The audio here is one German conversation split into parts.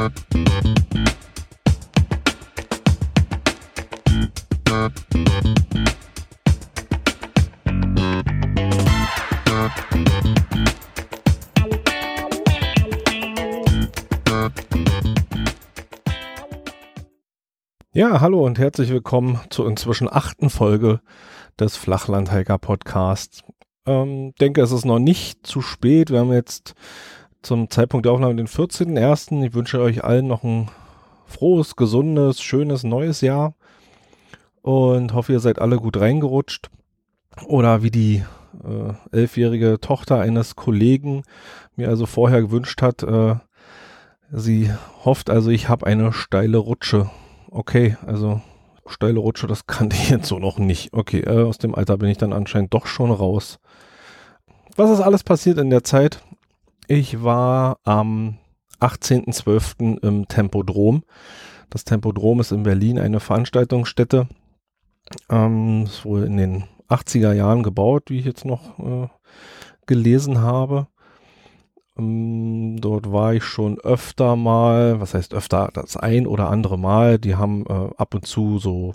Ja, hallo und herzlich willkommen zur inzwischen achten Folge des Flachlandhiker Podcasts. Ähm, denke, es ist noch nicht zu spät. Wir haben jetzt zum Zeitpunkt der Aufnahme den 14.01. Ich wünsche euch allen noch ein frohes, gesundes, schönes neues Jahr und hoffe, ihr seid alle gut reingerutscht. Oder wie die äh, elfjährige Tochter eines Kollegen mir also vorher gewünscht hat, äh, sie hofft also, ich habe eine steile Rutsche okay, also steile Rutsche, das kannte ich jetzt so noch nicht. Okay, äh, aus dem Alter bin ich dann anscheinend doch schon raus. Was ist alles passiert in der Zeit? Ich war am 18.12. im Tempodrom. Das Tempodrom ist in Berlin eine Veranstaltungsstätte. Ähm, ist wohl in den 80er Jahren gebaut, wie ich jetzt noch äh, gelesen habe. Ähm, dort war ich schon öfter mal, was heißt öfter, das ein oder andere Mal. Die haben äh, ab und zu so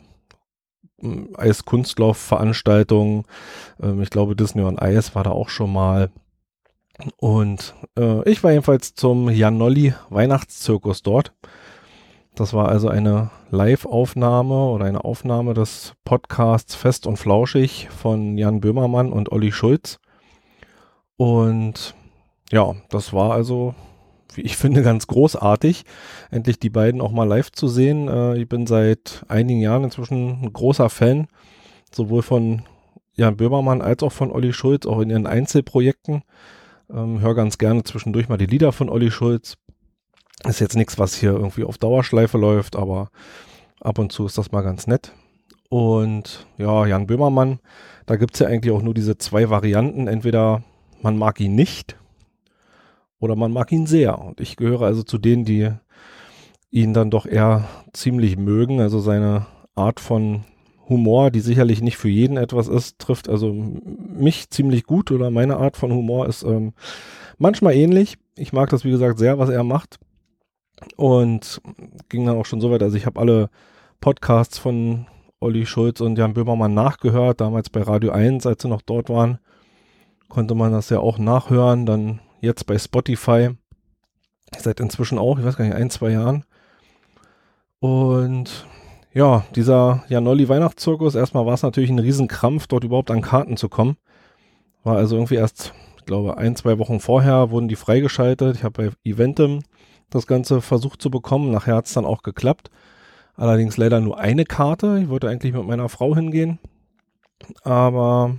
äh, Eiskunstlaufveranstaltungen. Ähm, ich glaube, Disney on Ice war da auch schon mal. Und äh, ich war jedenfalls zum Janolli Weihnachtszirkus dort. Das war also eine Live-Aufnahme oder eine Aufnahme des Podcasts Fest und Flauschig von Jan Böhmermann und Olli Schulz. Und ja, das war also, wie ich finde, ganz großartig, endlich die beiden auch mal live zu sehen. Äh, ich bin seit einigen Jahren inzwischen ein großer Fan, sowohl von Jan Böhmermann als auch von Olli Schulz, auch in ihren Einzelprojekten. Ähm, hör ganz gerne zwischendurch mal die Lieder von Olli Schulz. Ist jetzt nichts, was hier irgendwie auf Dauerschleife läuft, aber ab und zu ist das mal ganz nett. Und ja, Jan Böhmermann, da gibt es ja eigentlich auch nur diese zwei Varianten. Entweder man mag ihn nicht oder man mag ihn sehr. Und ich gehöre also zu denen, die ihn dann doch eher ziemlich mögen. Also seine Art von Humor, die sicherlich nicht für jeden etwas ist, trifft also mich ziemlich gut oder meine Art von Humor ist ähm, manchmal ähnlich. Ich mag das, wie gesagt, sehr, was er macht. Und ging dann auch schon so weit, also ich habe alle Podcasts von Olli Schulz und Jan Böhmermann nachgehört, damals bei Radio 1, als sie noch dort waren, konnte man das ja auch nachhören. Dann jetzt bei Spotify. Seit inzwischen auch, ich weiß gar nicht, ein, zwei Jahren. Und ja, dieser Janolli Weihnachtszirkus, erstmal war es natürlich ein Riesenkrampf, dort überhaupt an Karten zu kommen. War also irgendwie erst, ich glaube, ein, zwei Wochen vorher wurden die freigeschaltet. Ich habe bei Eventim das Ganze versucht zu bekommen. Nachher hat es dann auch geklappt. Allerdings leider nur eine Karte. Ich wollte eigentlich mit meiner Frau hingehen. Aber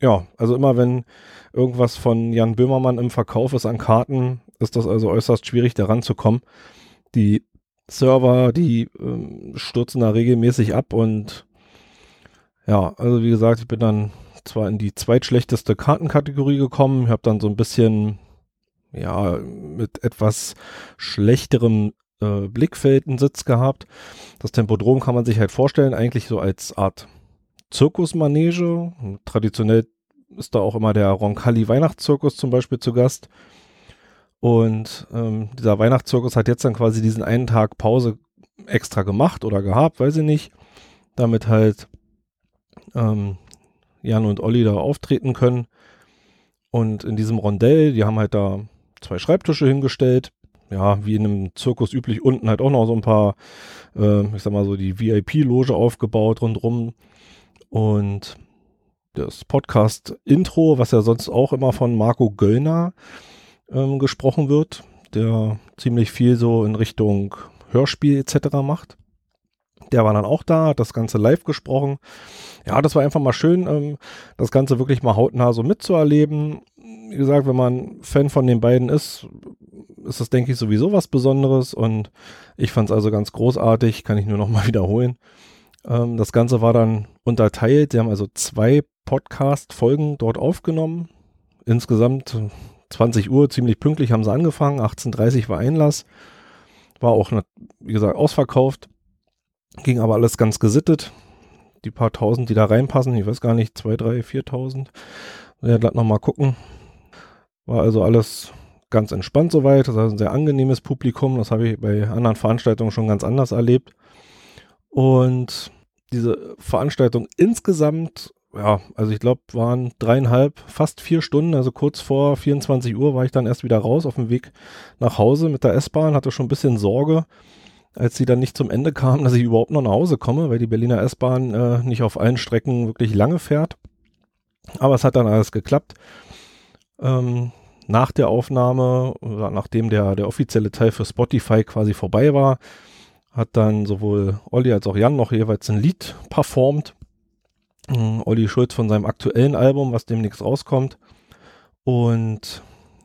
ja, also immer wenn irgendwas von Jan Böhmermann im Verkauf ist an Karten, ist das also äußerst schwierig, da ranzukommen. Die Server, die ähm, stürzen da regelmäßig ab und ja, also wie gesagt, ich bin dann zwar in die zweitschlechteste Kartenkategorie gekommen, ich habe dann so ein bisschen, ja, mit etwas schlechterem äh, Blickfeld einen Sitz gehabt. Das Tempodrom kann man sich halt vorstellen, eigentlich so als Art Zirkusmanege. Traditionell ist da auch immer der Roncalli Weihnachtszirkus zum Beispiel zu Gast. Und ähm, dieser Weihnachtszirkus hat jetzt dann quasi diesen einen Tag Pause extra gemacht oder gehabt, weiß ich nicht. Damit halt ähm, Jan und Olli da auftreten können. Und in diesem Rondell, die haben halt da zwei Schreibtische hingestellt. Ja, wie in einem Zirkus üblich, unten halt auch noch so ein paar, äh, ich sag mal so, die VIP-Loge aufgebaut rundrum. Und das Podcast-Intro, was ja sonst auch immer von Marco Göllner ähm, gesprochen wird, der ziemlich viel so in Richtung Hörspiel etc. macht. Der war dann auch da, hat das Ganze live gesprochen. Ja, das war einfach mal schön, ähm, das Ganze wirklich mal hautnah so mitzuerleben. Wie gesagt, wenn man Fan von den beiden ist, ist das, denke ich, sowieso was Besonderes. Und ich fand es also ganz großartig, kann ich nur noch mal wiederholen. Ähm, das Ganze war dann unterteilt. Sie haben also zwei Podcast-Folgen dort aufgenommen. Insgesamt 20 Uhr, ziemlich pünktlich haben sie angefangen. 18.30 war Einlass. War auch, wie gesagt, ausverkauft. Ging aber alles ganz gesittet. Die paar tausend, die da reinpassen, ich weiß gar nicht, zwei, drei, viertausend. Ja, glatt nochmal gucken. War also alles ganz entspannt soweit. Das ist ein sehr angenehmes Publikum. Das habe ich bei anderen Veranstaltungen schon ganz anders erlebt. Und diese Veranstaltung insgesamt, ja, also ich glaube, waren dreieinhalb, fast vier Stunden. Also kurz vor 24 Uhr war ich dann erst wieder raus auf dem Weg nach Hause mit der S-Bahn. Hatte schon ein bisschen Sorge, als sie dann nicht zum Ende kam, dass ich überhaupt noch nach Hause komme, weil die Berliner S-Bahn äh, nicht auf allen Strecken wirklich lange fährt. Aber es hat dann alles geklappt. Ähm, nach der Aufnahme oder nachdem der, der offizielle Teil für Spotify quasi vorbei war, hat dann sowohl Olli als auch Jan noch jeweils ein Lied performt. Ähm, Olli Schulz von seinem aktuellen Album, was demnächst rauskommt. Und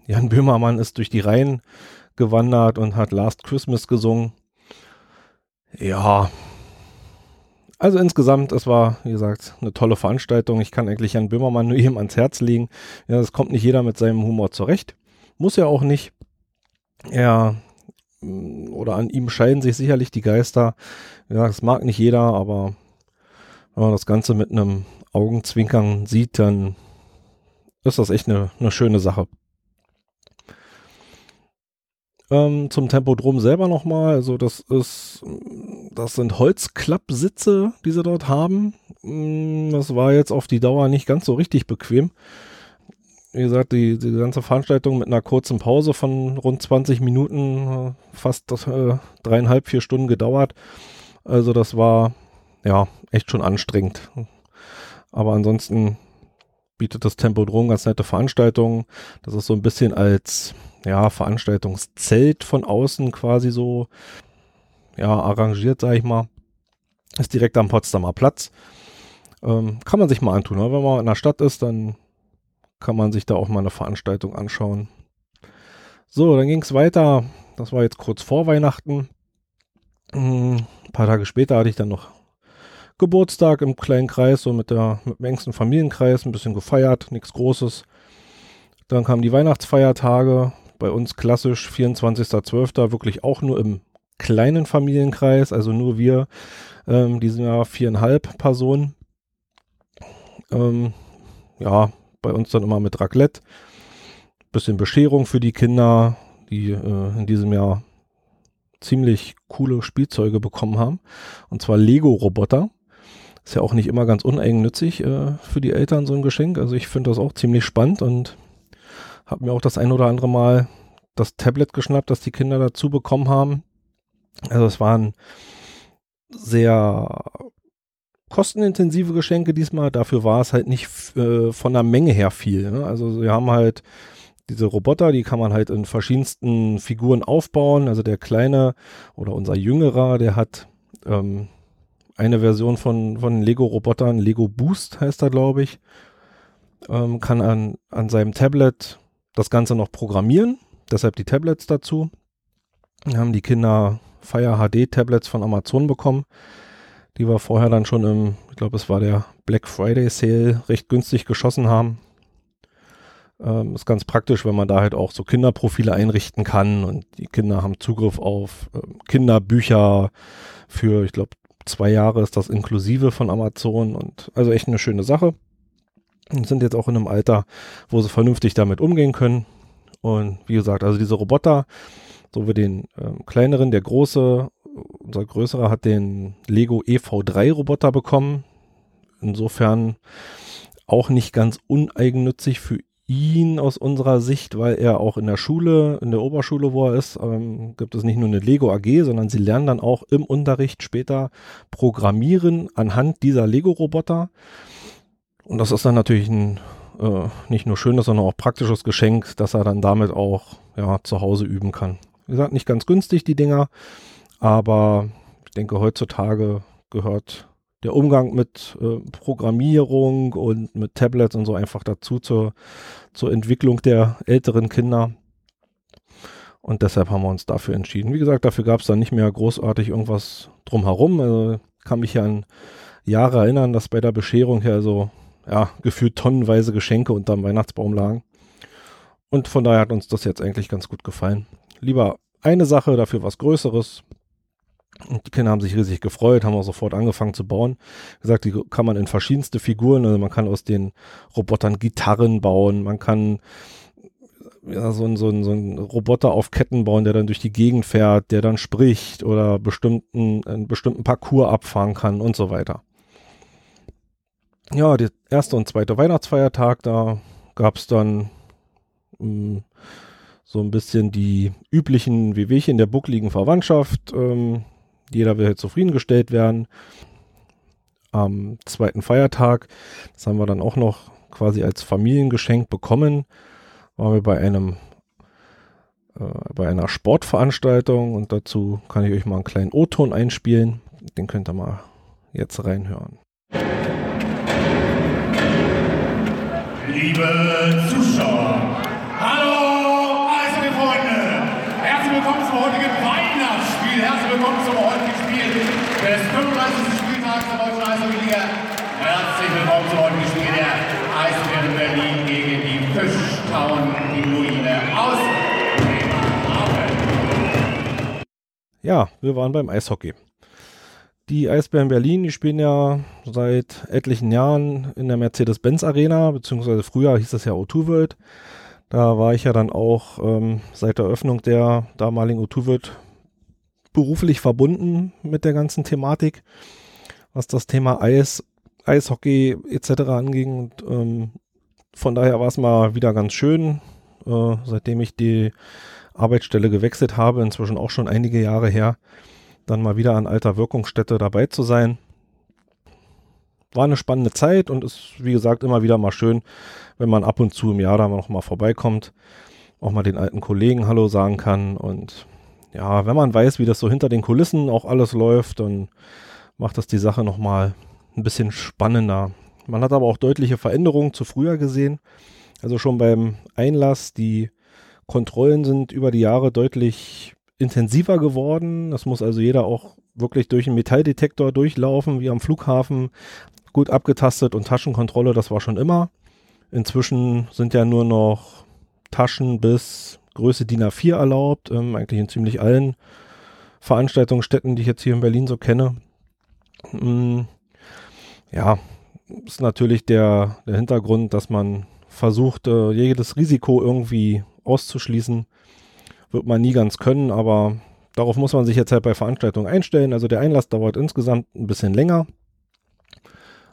Jan Böhmermann ist durch die Reihen gewandert und hat Last Christmas gesungen. Ja, also insgesamt, es war, wie gesagt, eine tolle Veranstaltung. Ich kann eigentlich Jan Böhmermann nur jedem ans Herz legen. Ja, es kommt nicht jeder mit seinem Humor zurecht. Muss ja auch nicht. Er mm, oder an ihm scheiden sich sicherlich die Geister. Ja, das mag nicht jeder, aber wenn man das Ganze mit einem Augenzwinkern sieht, dann ist das echt eine, eine schöne Sache. Ähm, zum Tempodrom selber nochmal. Also das ist, das sind Holzklappsitze, die sie dort haben. Mm, das war jetzt auf die Dauer nicht ganz so richtig bequem. Wie gesagt, die, die ganze Veranstaltung mit einer kurzen Pause von rund 20 Minuten, äh, fast äh, dreieinhalb, vier Stunden gedauert. Also das war ja echt schon anstrengend. Aber ansonsten bietet das Tempodrom ganz nette Veranstaltungen. Das ist so ein bisschen als ja, Veranstaltungszelt von außen quasi so, ja, arrangiert, sag ich mal. Ist direkt am Potsdamer Platz. Ähm, kann man sich mal antun. Ne? Wenn man in der Stadt ist, dann kann man sich da auch mal eine Veranstaltung anschauen. So, dann ging es weiter. Das war jetzt kurz vor Weihnachten. Hm, ein paar Tage später hatte ich dann noch Geburtstag im kleinen Kreis, so mit, der, mit dem engsten Familienkreis, ein bisschen gefeiert, nichts Großes. Dann kamen die Weihnachtsfeiertage, bei uns klassisch 24.12. wirklich auch nur im kleinen Familienkreis, also nur wir, ähm, die sind ja viereinhalb Personen. Ähm, ja, bei uns dann immer mit Raclette. Bisschen Bescherung für die Kinder, die äh, in diesem Jahr ziemlich coole Spielzeuge bekommen haben. Und zwar Lego-Roboter. Ist ja auch nicht immer ganz uneigennützig äh, für die Eltern so ein Geschenk. Also ich finde das auch ziemlich spannend und habe mir auch das ein oder andere Mal das Tablet geschnappt, das die Kinder dazu bekommen haben. Also es waren sehr kostenintensive Geschenke diesmal. Dafür war es halt nicht äh, von der Menge her viel. Ne? Also wir haben halt diese Roboter, die kann man halt in verschiedensten Figuren aufbauen. Also der kleine oder unser jüngerer, der hat ähm, eine Version von, von Lego-Robotern, Lego Boost heißt er, glaube ich, ähm, kann an, an seinem Tablet das Ganze noch programmieren, deshalb die Tablets dazu. Wir haben die Kinder Fire HD Tablets von Amazon bekommen, die wir vorher dann schon im, ich glaube es war der Black Friday Sale, recht günstig geschossen haben. Ähm, ist ganz praktisch, wenn man da halt auch so Kinderprofile einrichten kann und die Kinder haben Zugriff auf äh, Kinderbücher für, ich glaube, zwei Jahre ist das inklusive von Amazon und also echt eine schöne Sache und sind jetzt auch in einem Alter, wo sie vernünftig damit umgehen können. Und wie gesagt, also diese Roboter, so wie den ähm, kleineren, der große, unser größerer hat den Lego EV3 Roboter bekommen. Insofern auch nicht ganz uneigennützig für ihn aus unserer Sicht, weil er auch in der Schule, in der Oberschule, wo er ist, ähm, gibt es nicht nur eine Lego AG, sondern sie lernen dann auch im Unterricht später Programmieren anhand dieser Lego-Roboter. Und das ist dann natürlich ein äh, nicht nur schönes, sondern auch praktisches Geschenk, dass er dann damit auch ja, zu Hause üben kann. Wie gesagt, nicht ganz günstig, die Dinger, aber ich denke, heutzutage gehört der Umgang mit äh, Programmierung und mit Tablets und so einfach dazu zur, zur Entwicklung der älteren Kinder. Und deshalb haben wir uns dafür entschieden. Wie gesagt, dafür gab es dann nicht mehr großartig irgendwas drumherum. Also kann mich ja an Jahre erinnern, dass bei der Bescherung ja so ja, gefühlt tonnenweise Geschenke unterm Weihnachtsbaum lagen. Und von daher hat uns das jetzt eigentlich ganz gut gefallen. Lieber eine Sache, dafür was Größeres. Und die Kinder haben sich riesig gefreut, haben auch sofort angefangen zu bauen. Wie gesagt, die kann man in verschiedenste Figuren, also man kann aus den Robotern Gitarren bauen, man kann ja, so, ein, so, so ein Roboter auf Ketten bauen, der dann durch die Gegend fährt, der dann spricht oder bestimmten, einen bestimmten Parcours abfahren kann und so weiter. Ja, der erste und zweite Weihnachtsfeiertag, da gab es dann mh, hm, so ein bisschen die üblichen Wehwehchen der buckligen Verwandtschaft. Ähm, jeder will halt zufriedengestellt werden. Am zweiten Feiertag, das haben wir dann auch noch quasi als Familiengeschenk bekommen, waren wir bei einem äh, bei einer Sportveranstaltung und dazu kann ich euch mal einen kleinen O-Ton einspielen. Den könnt ihr mal jetzt reinhören. Liebe Zuschauer, Ja, wir waren beim Eishockey. Die Eisbären Berlin, die spielen ja seit etlichen Jahren in der Mercedes-Benz Arena, beziehungsweise früher hieß das ja O2 World. Da war ich ja dann auch ähm, seit der Öffnung der damaligen O2 World beruflich verbunden mit der ganzen Thematik, was das Thema Eis, Eishockey etc. anging. Und ähm, von daher war es mal wieder ganz schön, äh, seitdem ich die Arbeitsstelle gewechselt habe, inzwischen auch schon einige Jahre her, dann mal wieder an alter Wirkungsstätte dabei zu sein. War eine spannende Zeit und ist, wie gesagt, immer wieder mal schön, wenn man ab und zu im Jahr da noch mal vorbeikommt, auch mal den alten Kollegen Hallo sagen kann und ja, wenn man weiß, wie das so hinter den Kulissen auch alles läuft, dann macht das die Sache noch mal ein bisschen spannender. Man hat aber auch deutliche Veränderungen zu früher gesehen. Also schon beim Einlass, die Kontrollen sind über die Jahre deutlich intensiver geworden. Das muss also jeder auch wirklich durch einen Metalldetektor durchlaufen, wie am Flughafen. Gut abgetastet und Taschenkontrolle, das war schon immer. Inzwischen sind ja nur noch Taschen bis Größe DIN A4 erlaubt, ähm, eigentlich in ziemlich allen Veranstaltungsstätten, die ich jetzt hier in Berlin so kenne. Mm, ja, ist natürlich der, der Hintergrund, dass man versucht, äh, jedes Risiko irgendwie auszuschließen wird man nie ganz können, aber darauf muss man sich jetzt halt bei Veranstaltungen einstellen. Also der Einlass dauert insgesamt ein bisschen länger.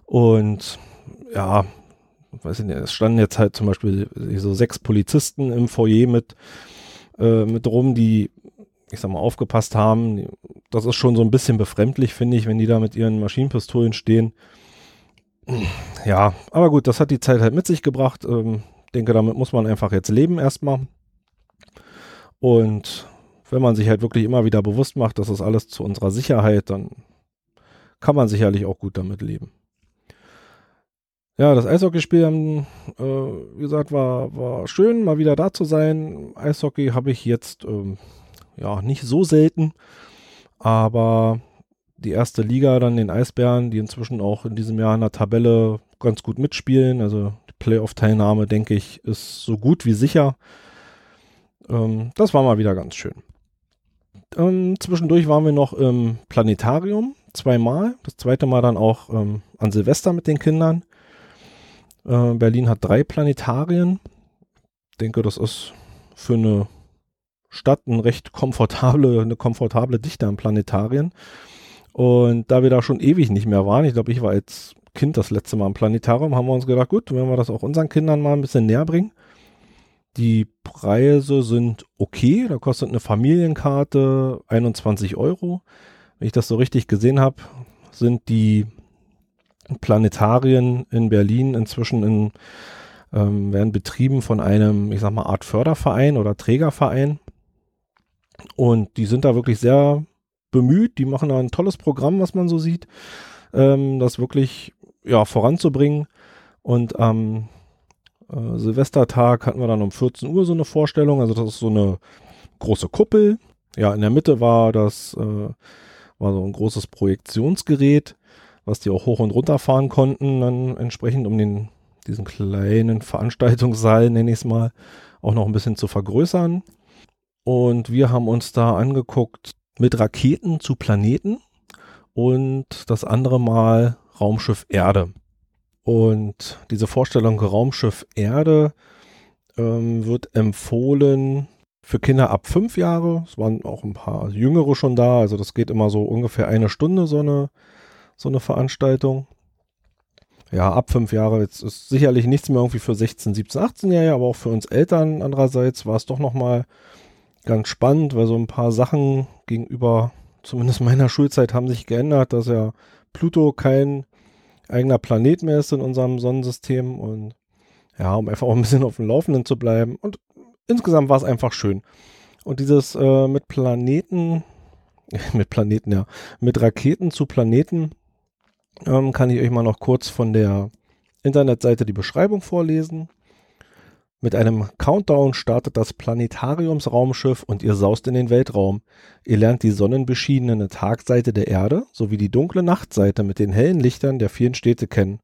Und ja, weiß ich nicht, es standen jetzt halt zum Beispiel so sechs Polizisten im Foyer mit, äh, mit rum, die, ich sag mal, aufgepasst haben. Das ist schon so ein bisschen befremdlich, finde ich, wenn die da mit ihren Maschinenpistolen stehen. Ja, aber gut, das hat die Zeit halt mit sich gebracht. Ähm, denke, damit muss man einfach jetzt leben erstmal. Und wenn man sich halt wirklich immer wieder bewusst macht, das ist alles zu unserer Sicherheit, dann kann man sicherlich auch gut damit leben. Ja, das Eishockeyspiel, äh, wie gesagt, war, war schön, mal wieder da zu sein. Eishockey habe ich jetzt ähm, ja nicht so selten, aber die erste Liga, dann den Eisbären, die inzwischen auch in diesem Jahr in der Tabelle ganz gut mitspielen. Also Playoff-Teilnahme, denke ich, ist so gut wie sicher. Ähm, das war mal wieder ganz schön. Ähm, zwischendurch waren wir noch im Planetarium zweimal. Das zweite Mal dann auch ähm, an Silvester mit den Kindern. Äh, Berlin hat drei Planetarien. Ich denke, das ist für eine Stadt eine recht komfortable, eine komfortable Dichte an Planetarien. Und da wir da schon ewig nicht mehr waren, ich glaube, ich war als Kind das letzte Mal im Planetarium, haben wir uns gedacht, gut, wenn wir das auch unseren Kindern mal ein bisschen näher bringen. Die Preise sind okay. Da kostet eine Familienkarte 21 Euro. Wenn ich das so richtig gesehen habe, sind die Planetarien in Berlin inzwischen in, ähm, werden betrieben von einem, ich sag mal, Art Förderverein oder Trägerverein. Und die sind da wirklich sehr bemüht. Die machen da ein tolles Programm, was man so sieht, ähm, das wirklich ja, voranzubringen. Und am äh, Silvestertag hatten wir dann um 14 Uhr so eine Vorstellung. Also das ist so eine große Kuppel. Ja, in der Mitte war das äh, war so ein großes Projektionsgerät, was die auch hoch und runter fahren konnten, dann entsprechend um den diesen kleinen Veranstaltungssaal, nenne ich es mal, auch noch ein bisschen zu vergrößern. Und wir haben uns da angeguckt mit Raketen zu Planeten und das andere Mal Raumschiff Erde. Und diese Vorstellung Raumschiff Erde ähm, wird empfohlen für Kinder ab fünf Jahre. Es waren auch ein paar Jüngere schon da. Also das geht immer so ungefähr eine Stunde, so eine, so eine Veranstaltung. Ja, ab fünf Jahre. Jetzt ist sicherlich nichts mehr irgendwie für 16, 17, 18-Jährige, aber auch für uns Eltern andererseits war es doch nochmal ganz spannend, weil so ein paar Sachen gegenüber zumindest meiner Schulzeit haben sich geändert, dass ja Pluto kein eigener Planet mehr ist in unserem Sonnensystem und ja, um einfach auch ein bisschen auf dem Laufenden zu bleiben. Und insgesamt war es einfach schön. Und dieses äh, mit Planeten, mit Planeten, ja, mit Raketen zu Planeten, ähm, kann ich euch mal noch kurz von der Internetseite die Beschreibung vorlesen. Mit einem Countdown startet das Planetariumsraumschiff und ihr saust in den Weltraum. Ihr lernt die sonnenbeschienene Tagseite der Erde sowie die dunkle Nachtseite mit den hellen Lichtern der vielen Städte kennen.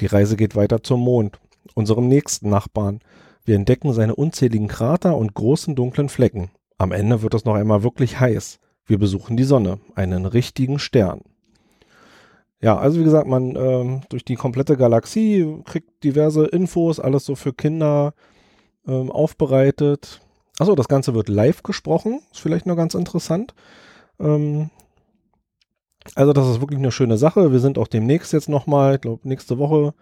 Die Reise geht weiter zum Mond, unserem nächsten Nachbarn. Wir entdecken seine unzähligen Krater und großen dunklen Flecken. Am Ende wird es noch einmal wirklich heiß. Wir besuchen die Sonne, einen richtigen Stern. Ja, also wie gesagt, man ähm, durch die komplette Galaxie kriegt diverse Infos, alles so für Kinder ähm, aufbereitet. Achso, das Ganze wird live gesprochen, ist vielleicht nur ganz interessant. Ähm, also das ist wirklich eine schöne Sache. Wir sind auch demnächst jetzt nochmal, ich glaube nächste Woche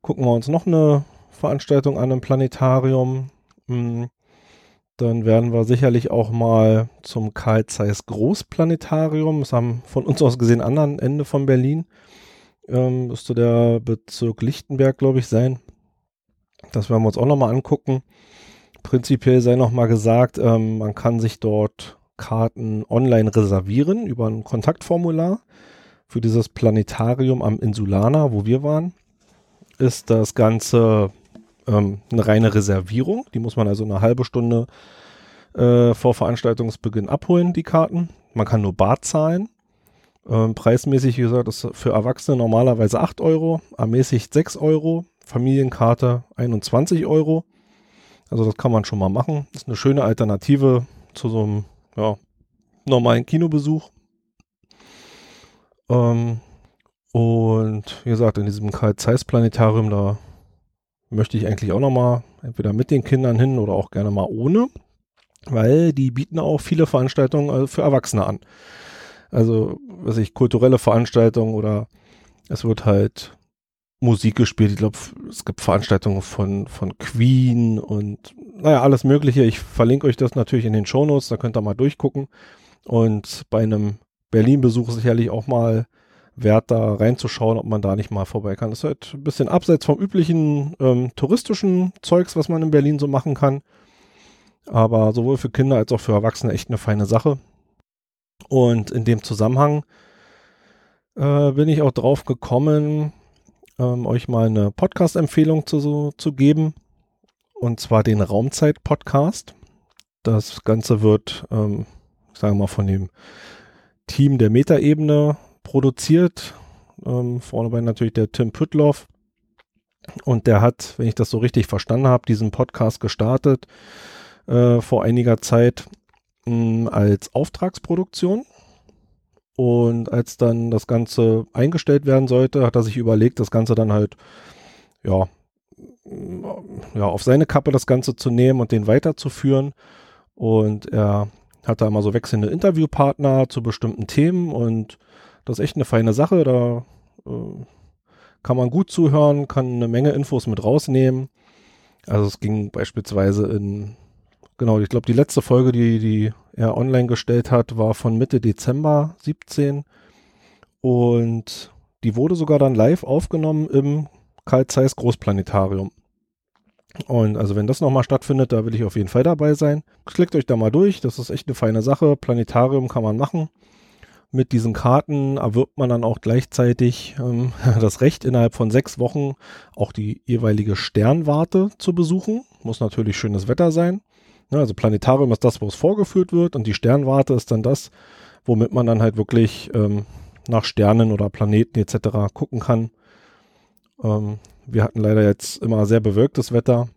gucken wir uns noch eine Veranstaltung an im Planetarium. Hm, dann werden wir sicherlich auch mal zum Karl Zeiss Großplanetarium, das haben von uns aus gesehen anderen Ende von Berlin, ähm, müsste der Bezirk Lichtenberg, glaube ich, sein. Das werden wir uns auch nochmal angucken. Prinzipiell sei nochmal gesagt, ähm, man kann sich dort Karten online reservieren über ein Kontaktformular. Für dieses Planetarium am Insulana, wo wir waren, ist das Ganze ähm, eine reine Reservierung. Die muss man also eine halbe Stunde äh, vor Veranstaltungsbeginn abholen, die Karten. Man kann nur Bar zahlen. Ähm, preismäßig, wie gesagt, ist für Erwachsene normalerweise 8 Euro, ermäßigt 6 Euro, Familienkarte 21 Euro. Also das kann man schon mal machen. Ist eine schöne Alternative zu so einem ja, normalen Kinobesuch. Ähm, und wie gesagt, in diesem Karl Zeiss Planetarium, da möchte ich eigentlich auch nochmal entweder mit den Kindern hin oder auch gerne mal ohne, weil die bieten auch viele Veranstaltungen äh, für Erwachsene an. Also, was ich, kulturelle Veranstaltungen oder es wird halt Musik gespielt. Ich glaube, es gibt Veranstaltungen von, von Queen und naja, alles Mögliche. Ich verlinke euch das natürlich in den Shownotes, da könnt ihr mal durchgucken. Und bei einem Berlin-Besuch sicherlich auch mal wert, da reinzuschauen, ob man da nicht mal vorbei kann. Das ist halt ein bisschen abseits vom üblichen ähm, touristischen Zeugs, was man in Berlin so machen kann. Aber sowohl für Kinder als auch für Erwachsene echt eine feine Sache. Und in dem Zusammenhang äh, bin ich auch drauf gekommen, ähm, euch mal eine Podcast-Empfehlung zu, zu geben. Und zwar den Raumzeit-Podcast. Das Ganze wird, ähm, ich sage mal, von dem Team der Metaebene produziert. Ähm, vornebei natürlich der Tim Püttloff. Und der hat, wenn ich das so richtig verstanden habe, diesen Podcast gestartet äh, vor einiger Zeit mh, als Auftragsproduktion. Und als dann das Ganze eingestellt werden sollte, hat er sich überlegt, das Ganze dann halt, ja, ja, auf seine Kappe das Ganze zu nehmen und den weiterzuführen. Und er hat da immer so wechselnde Interviewpartner zu bestimmten Themen und das ist echt eine feine Sache. Da äh, kann man gut zuhören, kann eine Menge Infos mit rausnehmen. Also es ging beispielsweise in, genau, ich glaube, die letzte Folge, die, die er online gestellt hat, war von Mitte Dezember 17. Und die wurde sogar dann live aufgenommen im Karl Zeiss Großplanetarium. Und also wenn das nochmal stattfindet, da will ich auf jeden Fall dabei sein. Klickt euch da mal durch, das ist echt eine feine Sache. Planetarium kann man machen. Mit diesen Karten erwirbt man dann auch gleichzeitig ähm, das Recht, innerhalb von sechs Wochen auch die jeweilige Sternwarte zu besuchen. Muss natürlich schönes Wetter sein. Ja, also Planetarium ist das, wo es vorgeführt wird und die Sternwarte ist dann das, womit man dann halt wirklich ähm, nach Sternen oder Planeten etc. gucken kann. Ähm, wir hatten leider jetzt immer sehr bewölktes Wetter.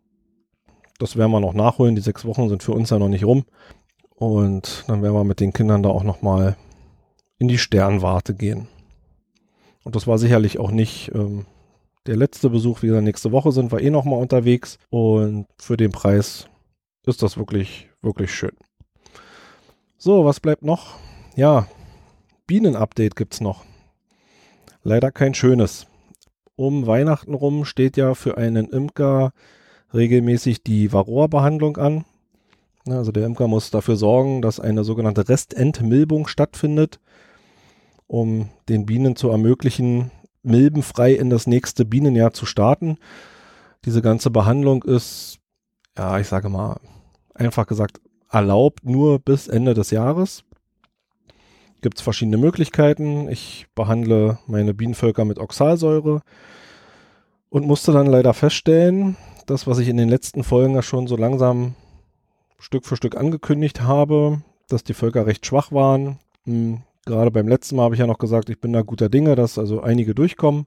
Das werden wir noch nachholen. Die sechs Wochen sind für uns ja noch nicht rum. Und dann werden wir mit den Kindern da auch nochmal in die Sternwarte gehen. Und das war sicherlich auch nicht ähm, der letzte Besuch, wie gesagt, nächste Woche sind wir eh nochmal unterwegs. Und für den Preis ist das wirklich, wirklich schön. So, was bleibt noch? Ja, Bienen-Update gibt es noch. Leider kein schönes. Um Weihnachten rum steht ja für einen Imker regelmäßig die Varroa-Behandlung an. Also der Imker muss dafür sorgen, dass eine sogenannte Restentmilbung stattfindet, um den Bienen zu ermöglichen, milbenfrei in das nächste Bienenjahr zu starten. Diese ganze Behandlung ist, ja, ich sage mal, einfach gesagt, erlaubt nur bis Ende des Jahres. Gibt es verschiedene Möglichkeiten. Ich behandle meine Bienenvölker mit Oxalsäure und musste dann leider feststellen, das, was ich in den letzten Folgen ja schon so langsam Stück für Stück angekündigt habe, dass die Völker recht schwach waren. Gerade beim letzten Mal habe ich ja noch gesagt, ich bin da guter Dinge, dass also einige durchkommen.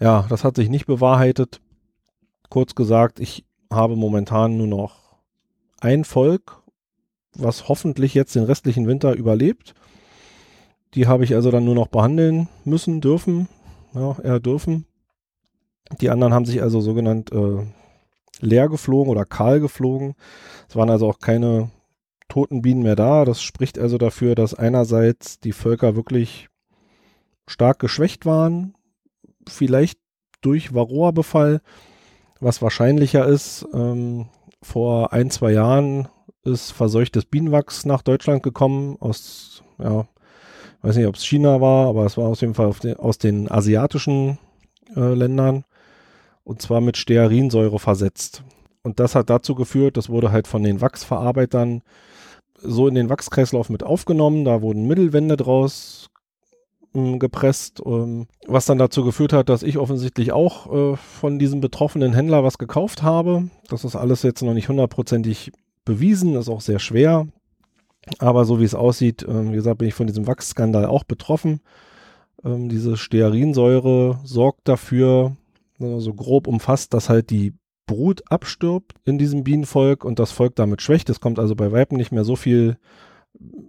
Ja, das hat sich nicht bewahrheitet. Kurz gesagt, ich habe momentan nur noch ein Volk, was hoffentlich jetzt den restlichen Winter überlebt. Die habe ich also dann nur noch behandeln müssen, dürfen. Ja, eher dürfen. Die anderen haben sich also sogenannt äh, leer geflogen oder kahl geflogen. Es waren also auch keine toten Bienen mehr da. Das spricht also dafür, dass einerseits die Völker wirklich stark geschwächt waren, vielleicht durch Varroa-Befall, was wahrscheinlicher ist. Ähm, vor ein, zwei Jahren ist verseuchtes Bienenwachs nach Deutschland gekommen, aus, ja, weiß nicht, ob es China war, aber es war auf jeden Fall den, aus den asiatischen äh, Ländern und zwar mit Stearinsäure versetzt. Und das hat dazu geführt, das wurde halt von den Wachsverarbeitern so in den Wachskreislauf mit aufgenommen. Da wurden Mittelwände draus äh, gepresst, ähm, was dann dazu geführt hat, dass ich offensichtlich auch äh, von diesem betroffenen Händler was gekauft habe. Das ist alles jetzt noch nicht hundertprozentig bewiesen, ist auch sehr schwer. Aber so wie es aussieht, äh, wie gesagt, bin ich von diesem Wachsskandal auch betroffen. Ähm, diese Stearinsäure sorgt dafür, so grob umfasst, dass halt die Brut abstirbt in diesem Bienenvolk und das Volk damit schwächt. Es kommt also bei Weiben nicht mehr so viel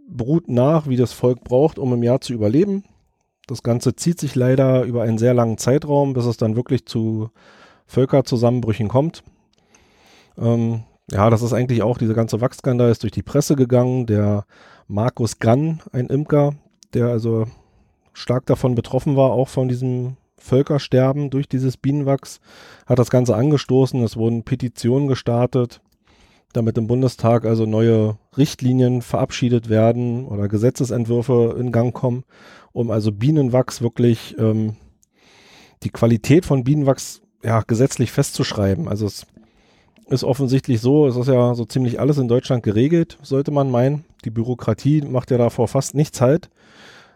Brut nach, wie das Volk braucht, um im Jahr zu überleben. Das Ganze zieht sich leider über einen sehr langen Zeitraum, bis es dann wirklich zu Völkerzusammenbrüchen kommt. Ähm, ja, das ist eigentlich auch, diese ganze Wachskandal ist durch die Presse gegangen. Der Markus Gann, ein Imker, der also stark davon betroffen war, auch von diesem Völkersterben durch dieses Bienenwachs, hat das Ganze angestoßen. Es wurden Petitionen gestartet, damit im Bundestag also neue Richtlinien verabschiedet werden oder Gesetzesentwürfe in Gang kommen, um also Bienenwachs wirklich ähm, die Qualität von Bienenwachs ja, gesetzlich festzuschreiben. Also es ist offensichtlich so, es ist ja so ziemlich alles in Deutschland geregelt, sollte man meinen. Die Bürokratie macht ja davor fast nichts halt.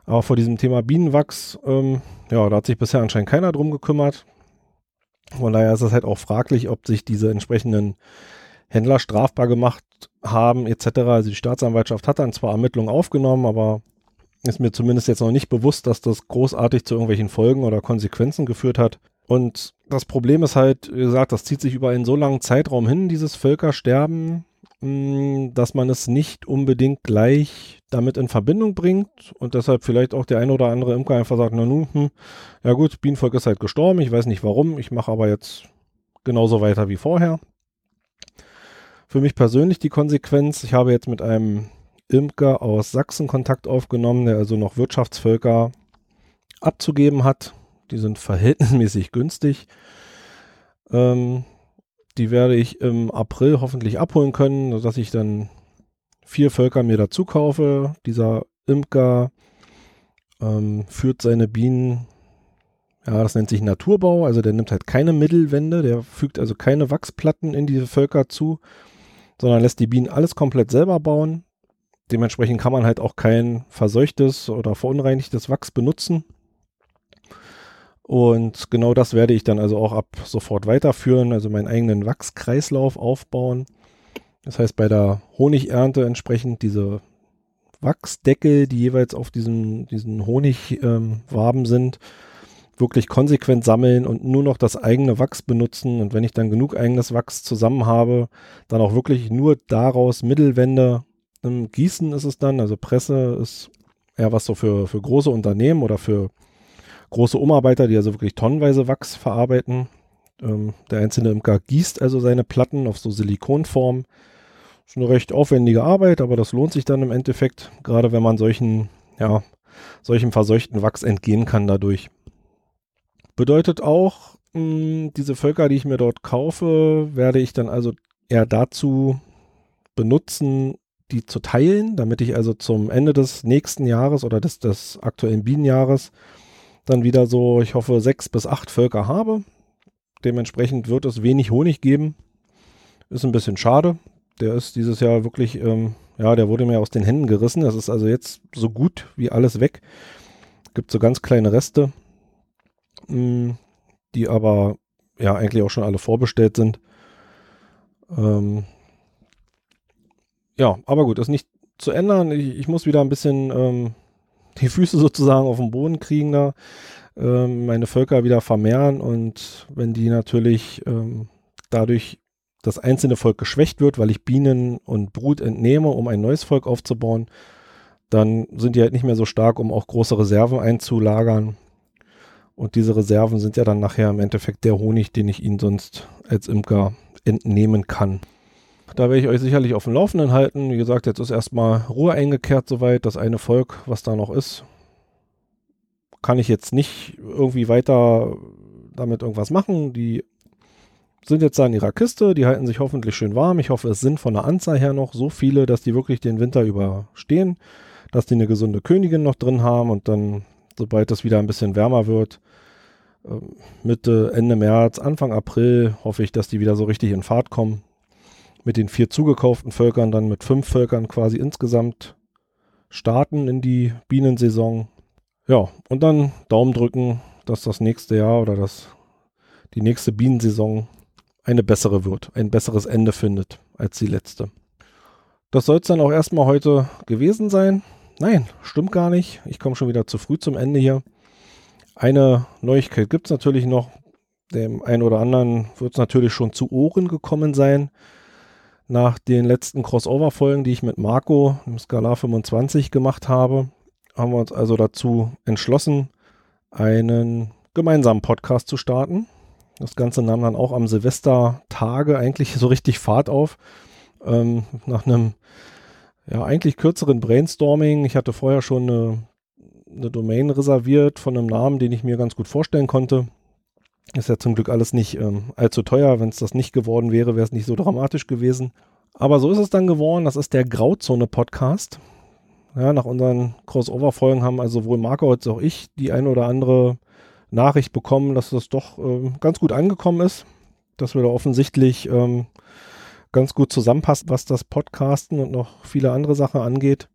Aber vor diesem Thema Bienenwachs, ähm, ja, da hat sich bisher anscheinend keiner drum gekümmert. Von daher ist es halt auch fraglich, ob sich diese entsprechenden Händler strafbar gemacht haben, etc. Also die Staatsanwaltschaft hat dann zwar Ermittlungen aufgenommen, aber ist mir zumindest jetzt noch nicht bewusst, dass das großartig zu irgendwelchen Folgen oder Konsequenzen geführt hat. Und das Problem ist halt, wie gesagt, das zieht sich über einen so langen Zeitraum hin, dieses Völkersterben, hm, dass man es nicht unbedingt gleich damit in Verbindung bringt und deshalb vielleicht auch der ein oder andere Imker einfach sagt, na nun, hm, ja gut, Bienenvolk ist halt gestorben, ich weiß nicht warum, ich mache aber jetzt genauso weiter wie vorher. Für mich persönlich die Konsequenz, ich habe jetzt mit einem Imker aus Sachsen Kontakt aufgenommen, der also noch Wirtschaftsvölker abzugeben hat. Die sind verhältnismäßig günstig. Ähm, die werde ich im April hoffentlich abholen können, sodass ich dann vier Völker mir dazu kaufe. Dieser Imker ähm, führt seine Bienen, ja, das nennt sich Naturbau, also der nimmt halt keine Mittelwände, der fügt also keine Wachsplatten in diese Völker zu, sondern lässt die Bienen alles komplett selber bauen. Dementsprechend kann man halt auch kein verseuchtes oder verunreinigtes Wachs benutzen. Und genau das werde ich dann also auch ab sofort weiterführen, also meinen eigenen Wachskreislauf aufbauen. Das heißt, bei der Honigernte entsprechend diese Wachsdeckel, die jeweils auf diesen, diesen Honigwaben ähm, sind, wirklich konsequent sammeln und nur noch das eigene Wachs benutzen. Und wenn ich dann genug eigenes Wachs zusammen habe, dann auch wirklich nur daraus Mittelwände ähm, gießen ist es dann. Also Presse ist eher was so für, für große Unternehmen oder für große Umarbeiter, die also wirklich tonnenweise Wachs verarbeiten. Ähm, der einzelne Imker gießt also seine Platten auf so Silikonform. Ist eine recht aufwendige Arbeit, aber das lohnt sich dann im Endeffekt, gerade wenn man solchen, ja, solchem verseuchten Wachs entgehen kann dadurch. Bedeutet auch, mh, hm, diese Völker, die ich mir dort kaufe, werde ich dann also eher dazu benutzen, die zu teilen, damit ich also zum Ende des nächsten Jahres oder des, des aktuellen Bienenjahres dann wieder so, ich hoffe, sechs bis acht Völker habe. Dementsprechend wird es wenig Honig geben. Ist ein bisschen schade. Der ist dieses Jahr wirklich, ähm, ja, der wurde mir aus den Händen gerissen. Das ist also jetzt so gut wie alles weg. Gibt so ganz kleine Reste, mh, hm, die aber ja eigentlich auch schon alle vorbestellt sind. Ähm, ja, aber gut, ist nicht zu ändern. Ich, ich muss wieder ein bisschen ähm, die Füße sozusagen auf den Boden kriegen da, ähm, meine Völker wieder vermehren und wenn die natürlich ähm, dadurch das einzelne Volk geschwächt wird, weil ich Bienen und Brut entnehme, um ein neues Volk aufzubauen, dann sind die halt nicht mehr so stark, um auch große Reserven einzulagern. Und diese Reserven sind ja dann nachher im Endeffekt der Honig, den ich ihnen sonst als Imker entnehmen kann. Da werde ich euch sicherlich auf dem Laufenden halten. Wie gesagt, jetzt ist erstmal Ruhe eingekehrt soweit. Das eine Volk, was da noch ist, kann ich jetzt nicht irgendwie weiter damit irgendwas machen. Die sind jetzt da in ihrer Kiste, die halten sich hoffentlich schön warm. Ich hoffe, es sind von der Anzahl her noch so viele, dass die wirklich den Winter überstehen, dass die eine gesunde Königin noch drin haben und dann, sobald es wieder ein bisschen wärmer wird, ähm, Mitte, Ende März, Anfang April, hoffe ich, dass die wieder so richtig in Fahrt kommen mit den vier zugekauften Völkern dann mit fünf Völkern quasi insgesamt starten in die Bienensaison. Ja, und dann Daumen drücken, dass das nächste Jahr oder das, die nächste Bienensaison eine bessere wird, ein besseres Ende findet als die letzte. Das soll es dann auch erstmal heute gewesen sein. Nein, stimmt gar nicht. Ich komme schon wieder zu früh zum Ende hier. Eine Neuigkeit gibt es natürlich noch. Dem einen oder anderen wird es natürlich schon zu Ohren gekommen sein nach den letzten Crossover-Folgen, die ich mit Marco im Skalar 25 gemacht habe, haben wir uns also dazu entschlossen, einen gemeinsamen Podcast zu starten. Das Ganze nahm dann auch am Silvestertage eigentlich so richtig Fahrt auf. Ähm, nach einem ja eigentlich kürzeren Brainstorming. Ich hatte vorher schon eine, eine Domain reserviert von einem Namen, den ich mir ganz gut vorstellen konnte. Ist ja zum Glück alles nicht ähm, allzu teuer. Wenn es das nicht geworden wäre, wäre es nicht so dramatisch gewesen. Aber so ist es dann geworden. Das ist der Grauzone-Podcast. Ja, nach unseren Crossover-Folgen haben also sowohl Marco als auch ich die ein oder andere Nachricht bekommen, dass das doch ähm, ganz gut angekommen ist. Dass wir da offensichtlich ähm, ganz gut zusammenpassen, was das Podcasten und noch viele andere Sachen angeht.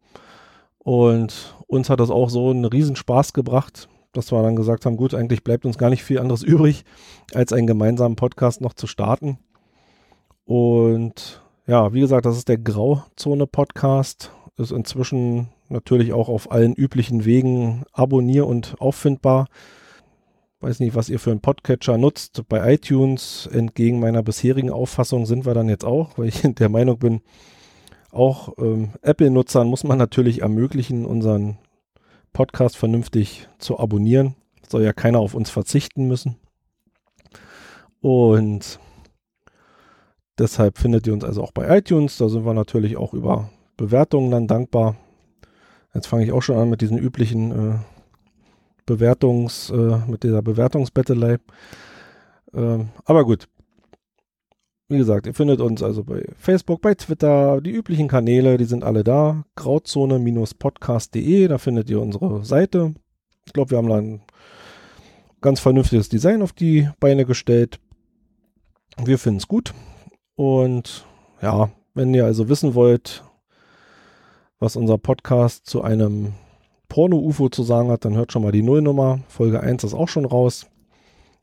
Und uns hat das auch so einen Riesenspaß gebracht, dass wir dann gesagt haben, gut, eigentlich bleibt uns gar nicht viel anderes übrig, als einen gemeinsamen Podcast noch zu starten. Und ja, wie gesagt, das ist der Grauzone-Podcast. Ist inzwischen natürlich auch auf allen üblichen Wegen abonnier- und auffindbar. Weiß nicht, was ihr für einen Podcatcher nutzt. Bei iTunes, entgegen meiner bisherigen Auffassung, sind wir dann jetzt auch, weil ich der Meinung bin, auch ähm, Apple-Nutzern muss man natürlich ermöglichen, unseren Podcast vernünftig zu abonnieren. Soll ja keiner auf uns verzichten müssen. Und deshalb findet ihr uns also auch bei iTunes. Da sind wir natürlich auch über Bewertungen dann dankbar. Jetzt fange ich auch schon an mit diesen üblichen äh, Bewertungs, äh, mit dieser Bewertungsbettelei. Ähm, aber gut, wie gesagt, ihr findet uns also bei Facebook, bei Twitter, die üblichen Kanäle, die sind alle da. Grauzone-podcast.de, da findet ihr unsere Seite. Ich glaube, wir haben da ein ganz vernünftiges Design auf die Beine gestellt. Wir finden es gut. Und ja, wenn ihr also wissen wollt, was unser Podcast zu einem Porno-UFO zu sagen hat, dann hört schon mal die Nullnummer. Folge 1 ist auch schon raus.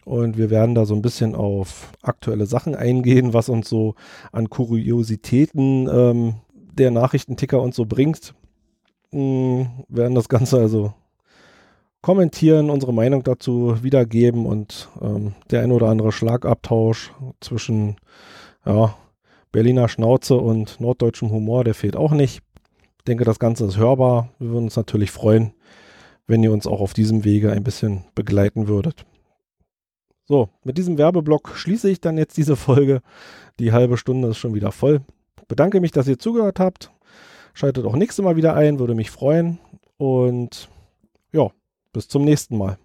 Und wir werden da so ein bisschen auf aktuelle Sachen eingehen, was uns so an Kuriositäten ähm, der Nachrichtenticker und so bringt. Mhm, werden das Ganze also kommentieren, unsere Meinung dazu wiedergeben und ähm, der ein oder andere Schlagabtausch zwischen ja, Berliner Schnauze und norddeutschem Humor, der fehlt auch nicht. Ich denke, das Ganze ist hörbar. Wir würden uns natürlich freuen, wenn ihr uns auch auf diesem Wege ein bisschen begleiten würdet. So, mit diesem Werbeblock schließe ich dann jetzt diese Folge. Die halbe Stunde ist schon wieder voll. Bedanke mich, dass ihr zugehört habt. Schaltet auch nächstes Mal wieder ein, würde mich freuen. Und ja, bis zum nächsten Mal.